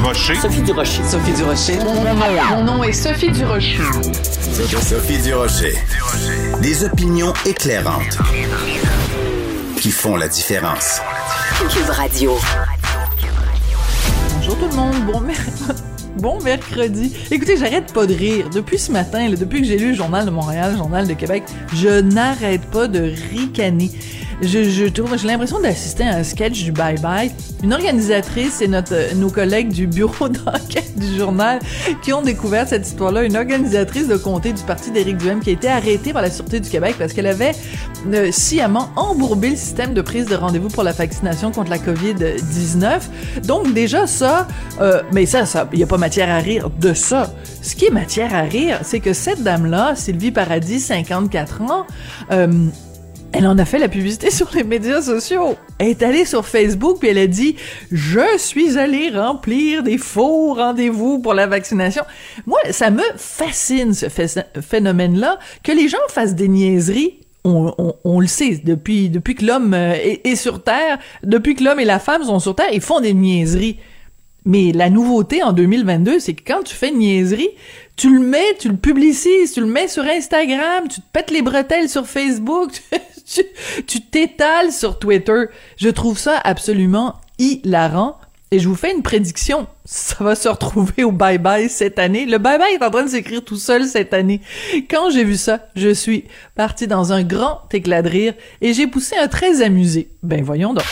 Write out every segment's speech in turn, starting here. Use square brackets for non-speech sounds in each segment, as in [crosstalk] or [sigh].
Durocher. Sophie Durocher. Sophie Durocher. Mon nom est Sophie Durocher. Sophie Durocher. Des opinions éclairantes qui font la différence. Cube Radio. Bonjour tout le monde. Bon, mer- [laughs] bon mercredi. Écoutez, j'arrête pas de rire. Depuis ce matin, là, depuis que j'ai lu le Journal de Montréal, le Journal de Québec, je n'arrête pas de ricaner. Je, je trouve, j'ai l'impression d'assister à un sketch du Bye Bye. Une organisatrice et notre, nos collègues du bureau [laughs] d'enquête du journal qui ont découvert cette histoire-là. Une organisatrice de comté du parti d'Éric Duhem qui a été arrêtée par la Sûreté du Québec parce qu'elle avait euh, sciemment embourbé le système de prise de rendez-vous pour la vaccination contre la COVID-19. Donc déjà ça, euh, mais ça, ça, il y a pas matière à rire de ça. Ce qui est matière à rire, c'est que cette dame-là, Sylvie Paradis, 54 ans, euh, elle en a fait la publicité [laughs] sur les médias sociaux. Elle est allée sur Facebook puis elle a dit je suis allée remplir des faux rendez-vous pour la vaccination. Moi, ça me fascine ce phé- phénomène-là que les gens fassent des niaiseries. On, le sait depuis depuis que l'homme euh, est, est sur terre, depuis que l'homme et la femme sont sur terre, ils font des niaiseries. Mais la nouveauté en 2022, c'est que quand tu fais une niaiserie, tu le mets, tu le publicises, tu le mets sur Instagram, tu te pètes les bretelles sur Facebook, [laughs] tu t'étales sur Twitter. Je trouve ça absolument hilarant. Et je vous fais une prédiction, ça va se retrouver au bye-bye cette année. Le bye-bye est en train de s'écrire tout seul cette année. Quand j'ai vu ça, je suis partie dans un grand éclat de rire et j'ai poussé un très amusé. Ben voyons donc.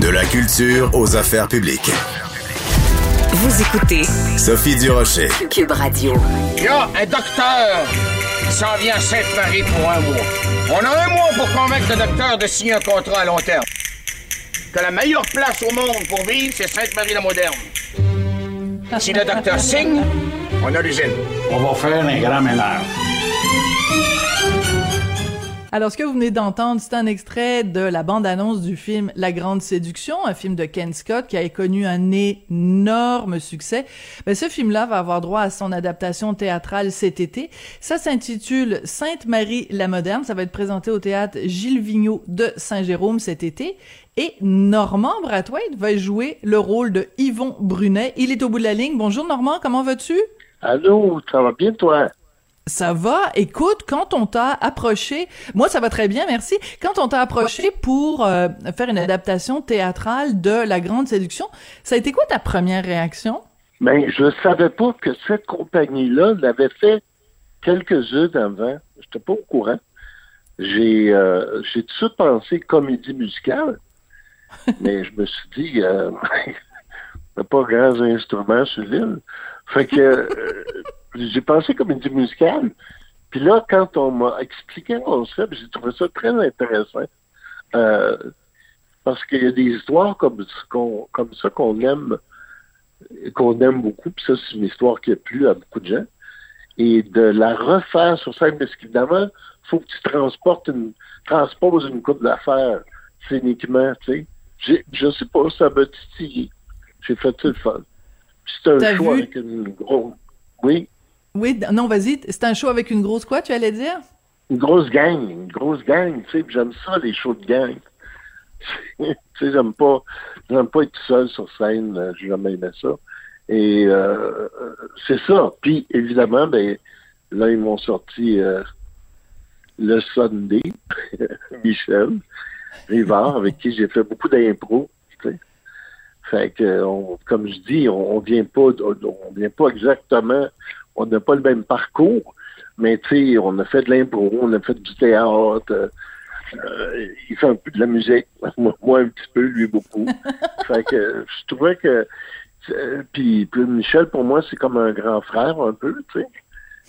De la culture aux affaires publiques. Vous écoutez Sophie Durocher. Cube Radio. Là, un docteur s'en vient à Sainte-Marie pour un mois. On a un mois pour convaincre le docteur de signer un contrat à long terme. Que la meilleure place au monde pour vivre, c'est Sainte-Marie-la-Moderne. Si le docteur signe, on a l'usine. On va faire un grand ménage. Alors, ce que vous venez d'entendre, c'est un extrait de la bande-annonce du film La Grande Séduction, un film de Ken Scott qui a connu un énorme succès. Ben, ce film-là va avoir droit à son adaptation théâtrale cet été. Ça s'intitule Sainte-Marie la Moderne. Ça va être présenté au théâtre Gilles Vigneault de Saint-Jérôme cet été. Et Normand Brathwaite va jouer le rôle de Yvon Brunet. Il est au bout de la ligne. Bonjour Normand, comment vas-tu? Allô, ça va bien toi? Ça va? Écoute, quand on t'a approché, moi ça va très bien, merci. Quand on t'a approché pour euh, faire une adaptation théâtrale de La Grande Séduction, ça a été quoi ta première réaction? Ben, je savais pas que cette compagnie-là l'avait fait quelques-unes avant. J'étais pas au courant. J'ai euh, j'ai tout de suite pensé comédie musicale, [laughs] mais je me suis dit euh, [laughs] on n'a pas grands instruments sur l'île. Fait que euh, j'ai pensé comédie musicale. Puis là, quand on m'a expliqué le concept, j'ai trouvé ça très intéressant. Euh, parce qu'il y a des histoires comme, qu'on- comme ça qu'on aime qu'on aime beaucoup, puis ça, c'est une histoire qui a plu à beaucoup de gens. Et de la refaire sur scène, parce qu'évidemment, il faut que tu transportes une, transposes une coupe d'affaires scéniquement, tu sais. J'ai- Je sais pas, ça m'a titillé. J'ai fait tout le fun. Puis c'est T'as un vu? avec une grosse... Oui, Oui, non, vas-y, c'est un show avec une grosse quoi, tu allais dire? une grosse gang, une grosse gang, tu sais, j'aime ça, les shows de gang. [laughs] tu sais, j'aime pas, j'aime pas être seul sur scène, euh, j'ai jamais aimé ça. Et euh, euh, c'est ça. Puis, évidemment, ben, là, ils m'ont sorti le Sunday, [laughs] Michel Rivard, avec qui j'ai fait beaucoup d'impro, tu sais. Fait que, comme je dis, on, on vient pas, on vient pas exactement, on n'a pas le même parcours, mais tu sais, on a fait de l'impro, on a fait du théâtre. euh, euh, il fait un peu de la musique, [laughs] moi, moi un petit peu, lui beaucoup. [laughs] fait que je trouvais que euh, puis, Michel pour moi c'est comme un grand frère un peu, tu sais.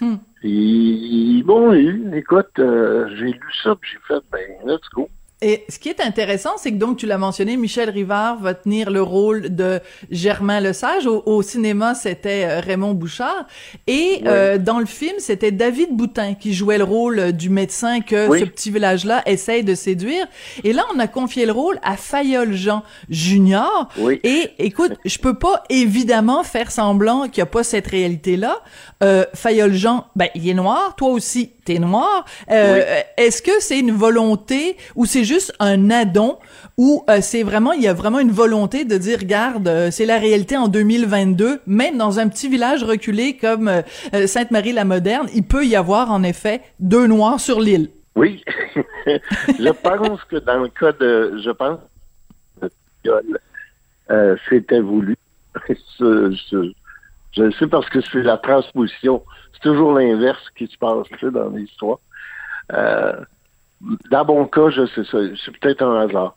Hmm. Puis bon, écoute, euh, j'ai lu ça puis j'ai fait ben let's go. Et ce qui est intéressant, c'est que donc tu l'as mentionné, Michel Rivard va tenir le rôle de Germain Lesage. Au, au cinéma, c'était euh, Raymond Bouchard. Et euh, dans le film, c'était David Boutin qui jouait le rôle euh, du médecin que Oui. ce petit village-là essaye de séduire. Et là, on a confié le rôle à Fayol Jean Junior. Oui. Et écoute, je peux pas évidemment faire semblant qu'il y a pas cette réalité-là. Euh, Fayol Jean, ben il est noir, toi aussi t'es noir. Euh, Est-ce que c'est une volonté ou c'est juste juste un addon ou euh, c'est vraiment, il y a vraiment une volonté de dire, regarde, euh, c'est la réalité en 2022, même dans un petit village reculé comme euh, Sainte-Marie-la-Moderne, il peut y avoir en effet deux noirs sur l'île. Oui, [laughs] je pense que dans le cas de, je pense, euh, c'était voulu. je, je, sais parce que c'est la transposition. C'est toujours l'inverse qui se passe dans l'histoire. Euh, dans mon cas, je sais ça. C'est peut-être un hasard.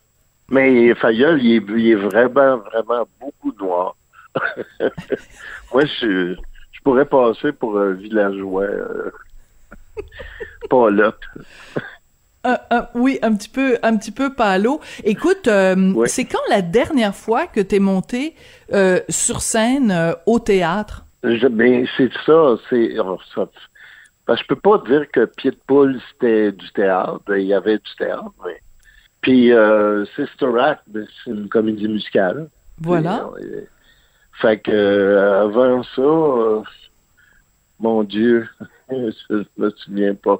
Mais Fayol, il est, il est vraiment, vraiment beaucoup noir. [laughs] Moi, je, je pourrais passer pour un villageois. Euh, [laughs] pas là. Euh, euh, oui, un petit peu, un petit peu palo. Écoute, euh, ouais. c'est quand la dernière fois que tu es monté euh, sur scène euh, au théâtre? Je, ben, c'est ça, c'est oh, ça. Parce que je peux pas dire que Pied de Poule, c'était du théâtre. Il y avait du théâtre, mais... Puis Sister Act, ben, c'est une comédie musicale. Voilà. Puis, fait que avant ça, mon Dieu, [laughs] je me souviens pas.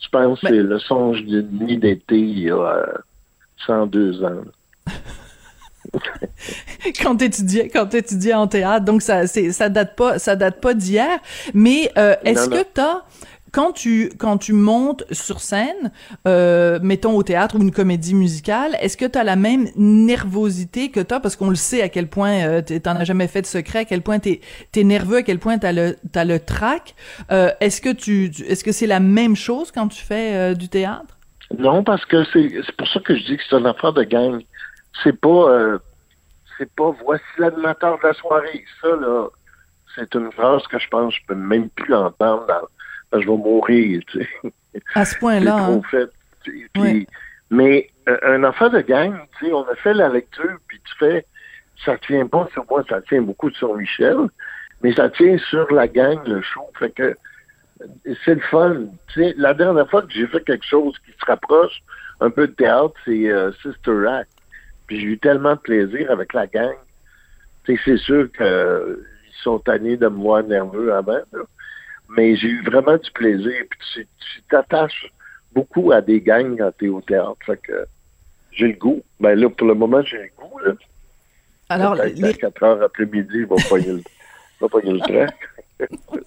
Je pense que c'est le songe d'une nuit d'été il y a euh, 102 ans. [laughs] [laughs] quand t'étudiais quand t'étudiais en théâtre donc ça c'est ça date pas ça date pas d'hier mais euh, est-ce que t'as quand tu quand tu montes sur scène, euh, mettons au théâtre ou une comédie musicale, est-ce que tu as la même nervosité que t'as parce qu'on le sait à quel point euh, t'en as jamais fait de secret, à quel point t'es es nerveux, à quel point t'as le t'as le trac. Euh, est-ce que tu est-ce que c'est la même chose quand tu fais du théâtre? Non, parce que c'est c'est pour ça que je dis que c'est une affaire de gang. C'est pas euh, c'est pas voici l'animateur de la soirée. Ça là, c'est une phrase que je pense que je peux même plus entendre dans je vais mourir, tu sais. À ce point-là. Hein? Mais euh, un affaire de gang, tu sais, on a fait la lecture, puis tu fais, ça tient pas sur moi, ça tient beaucoup sur Michel, mais ça tient sur la gang, le show. Fait que c'est le fun. Tu sais, la dernière fois que j'ai fait quelque chose qui se rapproche un peu de théâtre, c'est euh, Sister Act. Puis j'ai eu tellement de plaisir avec la gang. Tu c'est sûr qu'ils euh, sont tannés de me voir nerveux avant, là mais j'ai eu vraiment du plaisir. Puis tu t'attaches beaucoup à des gangs quand t'es au théâtre. Fait que j'ai le goût. Ben là, pour le moment, j'ai le goût. Là. Alors, les... à 4 heures après-midi, il va pogner le, [laughs] va pogner le train. [laughs]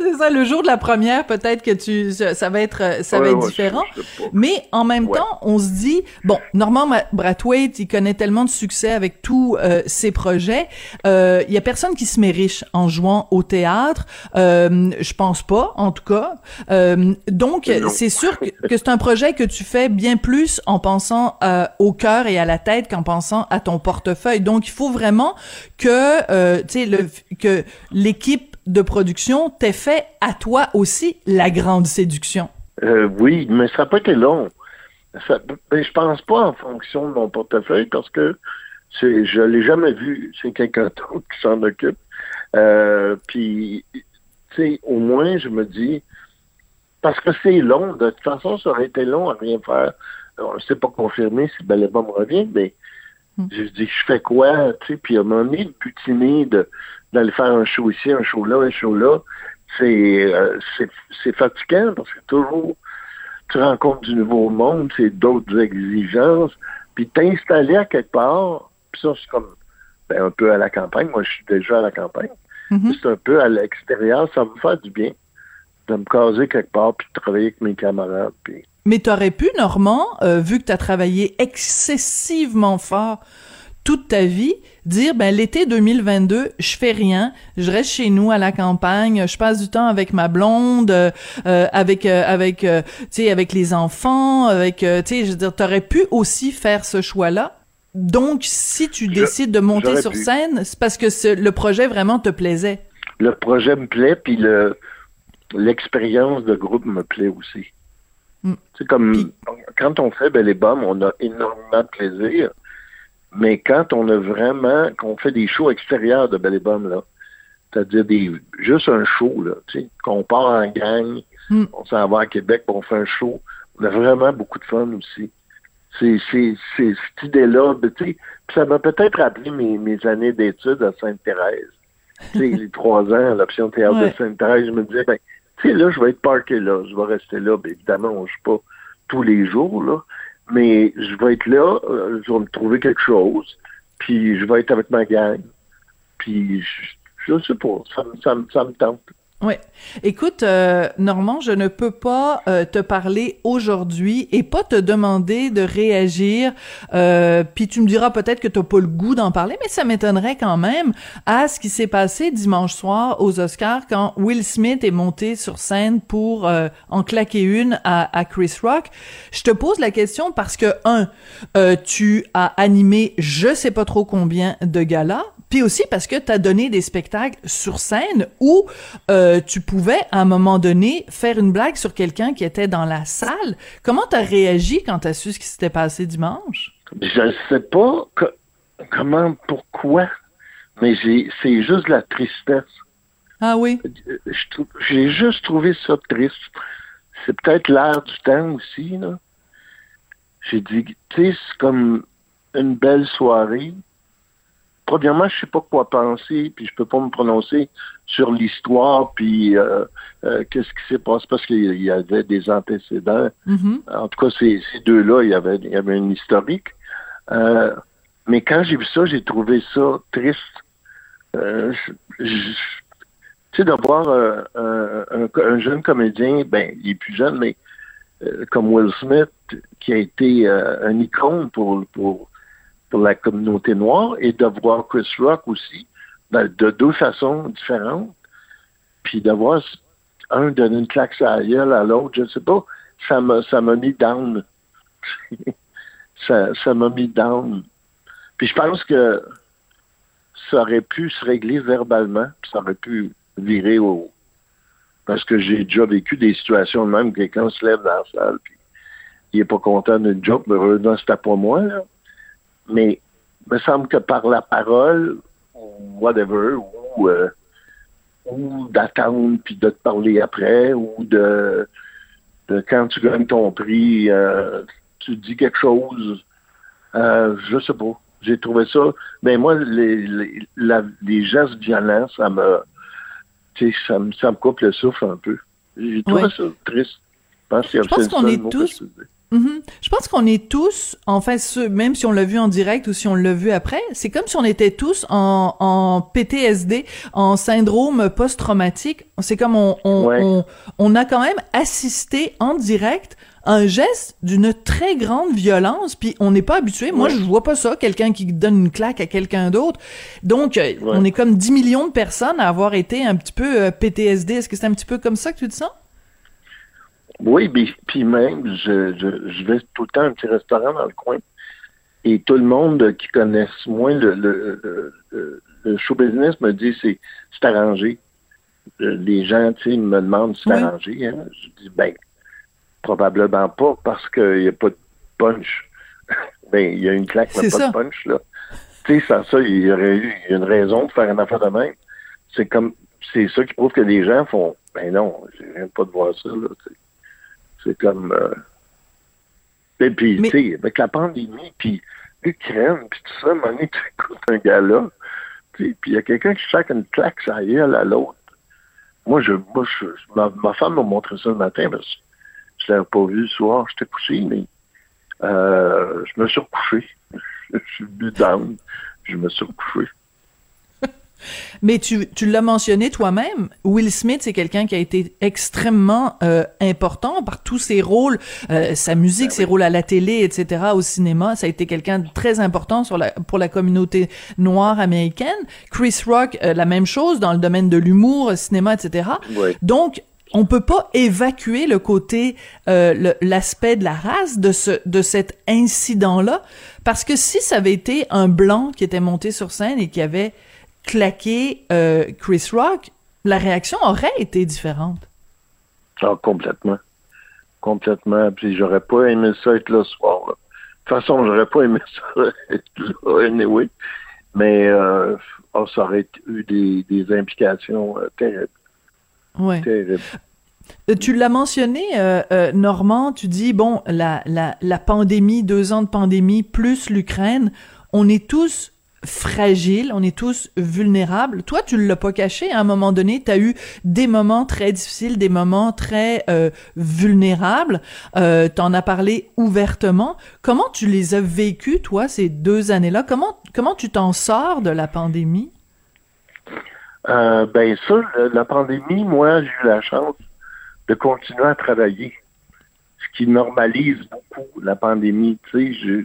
c'est ça. Le jour de la première, peut-être que tu, ça va être, ça ouais, va être ouais, différent. je, je Mais en même Ouais. temps, on se dit, bon, Norman Brathwaite, il connaît tellement de succès avec tous euh, ses projets. Euh, Il y a personne qui se met riche en jouant au théâtre. Euh, je pense pas, en tout cas. Euh, donc, c'est sûr que, que c'est un projet que tu fais bien plus en pensant euh, au cœur et à la tête qu'en pensant à ton portefeuille. Donc, il faut vraiment que, euh, tu sais, que l'équipe de production t'ait fait à toi aussi la grande séduction? Euh, oui, mais ça n'a pas été long. Ça, ben, je pense pas en fonction de mon portefeuille parce que c'est, je l'ai jamais vu. C'est quelqu'un [laughs] d'autre qui s'en occupe. Euh, puis, tu sais, au moins, je me dis, parce que c'est long. De toute façon, ça aurait été long à rien faire. On ne sait pas confirmer si Baleba me revient, mais Je dis, je fais quoi, tu sais, puis à un moment donné, de butiner, d'aller faire un show ici, un show là, un show là, c'est, euh, c'est, c'est fatigant parce que toujours, tu rencontres du nouveau monde, c'est d'autres exigences, puis t'installer à quelque part, puis ça, c'est comme ben, un peu à la campagne. Moi, je suis déjà à la campagne. Mhm. C'est un peu à l'extérieur, ça me fait du bien de me caser quelque part, puis de travailler avec mes camarades, puis... Mais t'aurais pu, Normand, euh, vu que t'as travaillé excessivement fort toute ta vie, dire ben l'été 2022, je fais rien, je reste chez nous à la campagne, je passe du temps avec ma blonde, euh, euh, avec euh, avec euh, tu sais avec les enfants, avec tu sais je veux dire t'aurais pu aussi faire ce choix-là. Donc si tu Je- décides de monter sur pu. scène, c'est parce que le projet vraiment te plaisait. Le projet me plaît, puis le l'expérience de groupe me plaît aussi. Mm. C'est comme Puis- quand on fait Belle et on a énormément de plaisir. Mais quand on a vraiment, qu'on fait des shows extérieurs de Belle et Bomme, là, c'est-à-dire des, juste un show, là, tu sais, qu'on part en gang, Mm. on s'en va à Québec, on fait un show, on a vraiment beaucoup de fun aussi. C'est, c'est, c'est cette idée-là, tu sais, ça m'a peut-être rappelé mes, mes années d'études à Sainte-Thérèse. tu sais, [laughs] les trois ans à l'option théâtre Ouais. de Sainte-Thérèse, je me disais, ben, là, je vais être parké là, je vais rester là. Ben, évidemment, on joue pas tous les jours, là, Mais je vais être là, euh, je vais me trouver quelque chose, puis je vais être avec ma gang. Puis je, je sais pas, ça, ça me tente. Ouais. Écoute, euh, Normand, je ne peux pas euh, te parler aujourd'hui et pas te demander de réagir. Euh, Puis tu me diras peut-être que t'as pas le goût d'en parler, mais ça m'étonnerait quand même à ce qui s'est passé dimanche soir aux Oscars quand Will Smith est monté sur scène pour euh, en claquer une à, à Chris Rock. Je te pose la question parce que un, euh, tu as animé je sais pas trop combien de galas, puis aussi parce que tu as donné des spectacles sur scène où euh, tu pouvais, à un moment donné, faire une blague sur quelqu'un qui était dans la salle. Comment tu as réagi quand tu as su ce qui s'était passé dimanche? Je ne sais pas co- comment, pourquoi, mais c'est juste la tristesse. Ah oui? J'ai juste trouvé ça triste. C'est peut-être l'air du temps aussi, là. J'ai dit, tu sais, c'est comme une belle soirée. Premièrement, je sais pas quoi penser, puis je peux pas me prononcer sur l'histoire, puis euh, euh, qu'est-ce qui s'est passé, parce qu'il y avait des antécédents. Mhm. En tout cas, ces, ces deux-là, il y avait, il y avait un historique. Euh, mais quand j'ai vu ça, j'ai trouvé ça triste. Euh, tu sais, de voir euh, un, un- un jeune comédien, ben, il est plus jeune, mais euh, comme Will Smith, qui a été un icône pour, pour, pour la communauté noire, et de voir Chris Rock aussi, ben, de deux façons différentes, puis de voir un donner une claque la gueule à l'autre, je sais pas, ça m'a ça m'a mis down. [laughs] ça m'a mis down. Puis je pense que ça aurait pu se régler verbalement, puis ça aurait pu virer au. Parce que j'ai déjà vécu des situations même, quelqu'un se lève dans la salle, puis il est pas content d'une joke, mais heureusement, c'était pas moi, là. Mais il me semble que par la parole, ou whatever, ou, euh, ou d'attendre puis de te parler après, ou de, de quand tu gagnes ton prix, euh, tu dis quelque chose. Euh, je sais pas. J'ai trouvé ça. Mais moi, les, les, la- les gestes violents, ça me, tu sais, ça me, ça me coupe le souffle un peu. J'ai trouvé Ouais. ça triste. Je pense, qu'on est tous- Mhm. Je pense qu'on est tous, enfin, ceux- même si on l'a vu en direct ou si on l'a vu après, c'est comme si on était tous en, en PTSD, en syndrome post-traumatique. C'est comme on, on, Ouais. on, on a quand même assisté en direct à un geste d'une très grande violence, puis on n'est pas habitué. Moi, Ouais. je vois pas ça, quelqu'un qui donne une claque à quelqu'un d'autre. Donc, euh, on est comme 10 millions de personnes à avoir été un petit peu euh, PTSD. Est-ce que c'est un petit peu comme ça que tu te sens? Oui, puis- puis même, je, je, je vais tout le temps à un petit restaurant dans le coin. Et tout le monde qui connaisse moins le, le, le, le- le show business me dit c'est c'est arrangé. Euh, Les gens, tu sais, me demandent si c'est Oui. arrangé. hein. Je dis ben probablement pas parce qu'il n'y a pas de punch. [laughs] ben, il y a une claque, mais pas ça. de punch là. Tu sais, sans ça, il y aurait eu une raison de faire une affaire de même. C'est comme c'est ça qui prouve que les gens font ben non, je viens pas de voir ça là. C'est comme euh, et puis, Mais- tu sais, avec la pandémie, puis l'Ukraine, puis tout ça, à un moment donné, [laughs] tu écoutes un gars-là, puis il y a quelqu'un qui chaque une claque la gueule à l'autre. Moi, je, moi je, ma, ma femme m'a montré ça le matin, parce que je l'avais pas vu le soir, j'étais couché, mais euh, je me suis recouché. [laughs] Je suis venu down, je me suis recouché. Mais tu, tu l'as mentionné toi-même, Will Smith, c'est quelqu'un qui a été extrêmement euh, important par tous ses rôles, euh, sa musique, ses rôles à la télé, etc., au cinéma. Ça a été quelqu'un de très important sur la, pour la communauté noire américaine. Chris Rock, euh, la même chose dans le domaine de l'humour, cinéma, etc. Donc, on peut pas évacuer le côté, euh, l'aspect de la race de ce, de cet incident-là, parce que si ça avait été un blanc qui était monté sur scène et qui avait claqué euh, Chris Rock, la réaction aurait été différente. Ah, complètement. Complètement. Puis j'aurais pas aimé ça être là ce soir. là. De toute façon, j'aurais pas aimé ça [laughs] être là, anyway. Mais euh, ah, ça aurait eu des, des implications euh, terribles. Ouais. Terribles. Euh, Tu l'as mentionné, euh, euh, Normand, tu dis, bon, la, la, la pandémie, deux ans de pandémie, plus l'Ukraine, on est tous fragile, on est tous vulnérables. Toi, tu l'as pas caché. À un moment donné, tu as eu des moments très difficiles, des moments très euh, vulnérables. Euh, tu en as parlé ouvertement. Comment tu les as vécus, toi, ces deux années-là? Comment, comment tu t'en sors de la pandémie? Euh, ben ça, la pandémie, moi, j'ai eu la chance de continuer à travailler, ce qui normalise beaucoup la pandémie. Tu sais,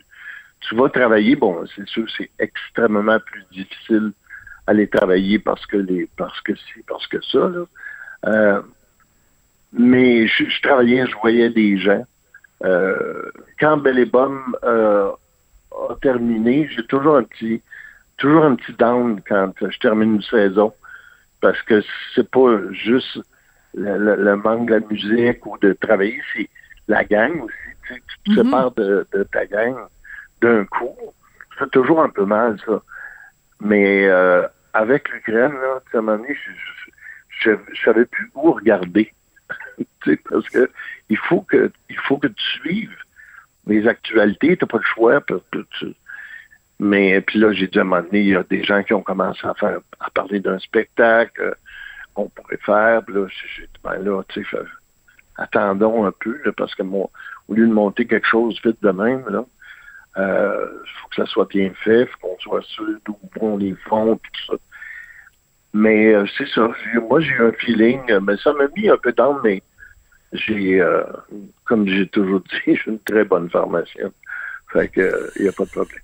tu vas travailler, bon, c'est sûr, c'est extrêmement plus difficile aller travailler parce que les, parce que c'est, parce que ça. Là. Euh, mais je, travaillais, je voyais des gens. Euh, quand Belle et euh, a terminé, j'ai toujours un petit, toujours un petit down quand je termine une saison parce que c'est pas juste le, manque de la musique ou de travailler, c'est la gang aussi. Tu, tu te mm-hmm. de, de, ta gang d'un coup. C'est toujours un peu mal, ça. Mais euh, avec l'Ukraine, là, à un moment donné, je, je, savais plus où regarder. [laughs] parce que il faut que il faut que tu suives les actualités, tu n'as pas le choix. Mais puis là, j'ai dit à un moment donné, il y a des gens qui ont commencé à faire à parler d'un spectacle euh, qu'on pourrait faire. Puis là, j'ai dit, ben là, tu sais, attendons un peu, parce que moi, au lieu de monter quelque chose vite de même, là, il euh, faut que ça soit bien fait, faut qu'on soit sûr d'où vont les fonds, et tout ça. Mais euh, c'est ça. Moi, j'ai eu un feeling, mais ça m'a mis un peu dans, mais j'ai, comme j'ai toujours [laughs] dit, j'ai une très bonne formation. Fait que, il n'y a pas de problème.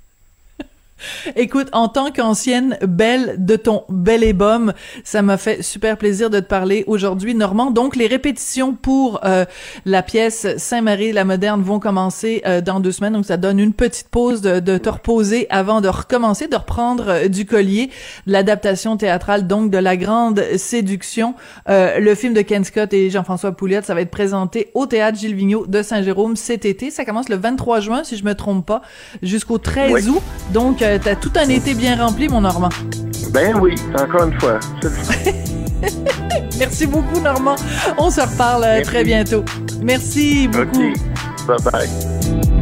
Écoute, en tant qu'ancienne belle de ton bel ébum, ça m'a fait super plaisir de te parler aujourd'hui, Normand. Donc, les répétitions pour euh, la pièce Saint-Marie la moderne vont commencer euh, dans deux semaines. Donc, ça donne une petite pause de, de te reposer avant de recommencer, de reprendre euh, du collier. L'adaptation théâtrale, donc, de La Grande Séduction. le film de Ken Scott et Jean-François Pouliot, ça va être présenté au Théâtre Gilles Vigneault de Saint-Jérôme cet été. Ça commence le 23 juin, si je me trompe pas, jusqu'au 13 août. Donc, t'as tout un été bien rempli, mon Normand. Ben oui, encore une fois. [laughs] Merci beaucoup, Normand. On se reparle euh, très bientôt. Merci beaucoup. Bye bye.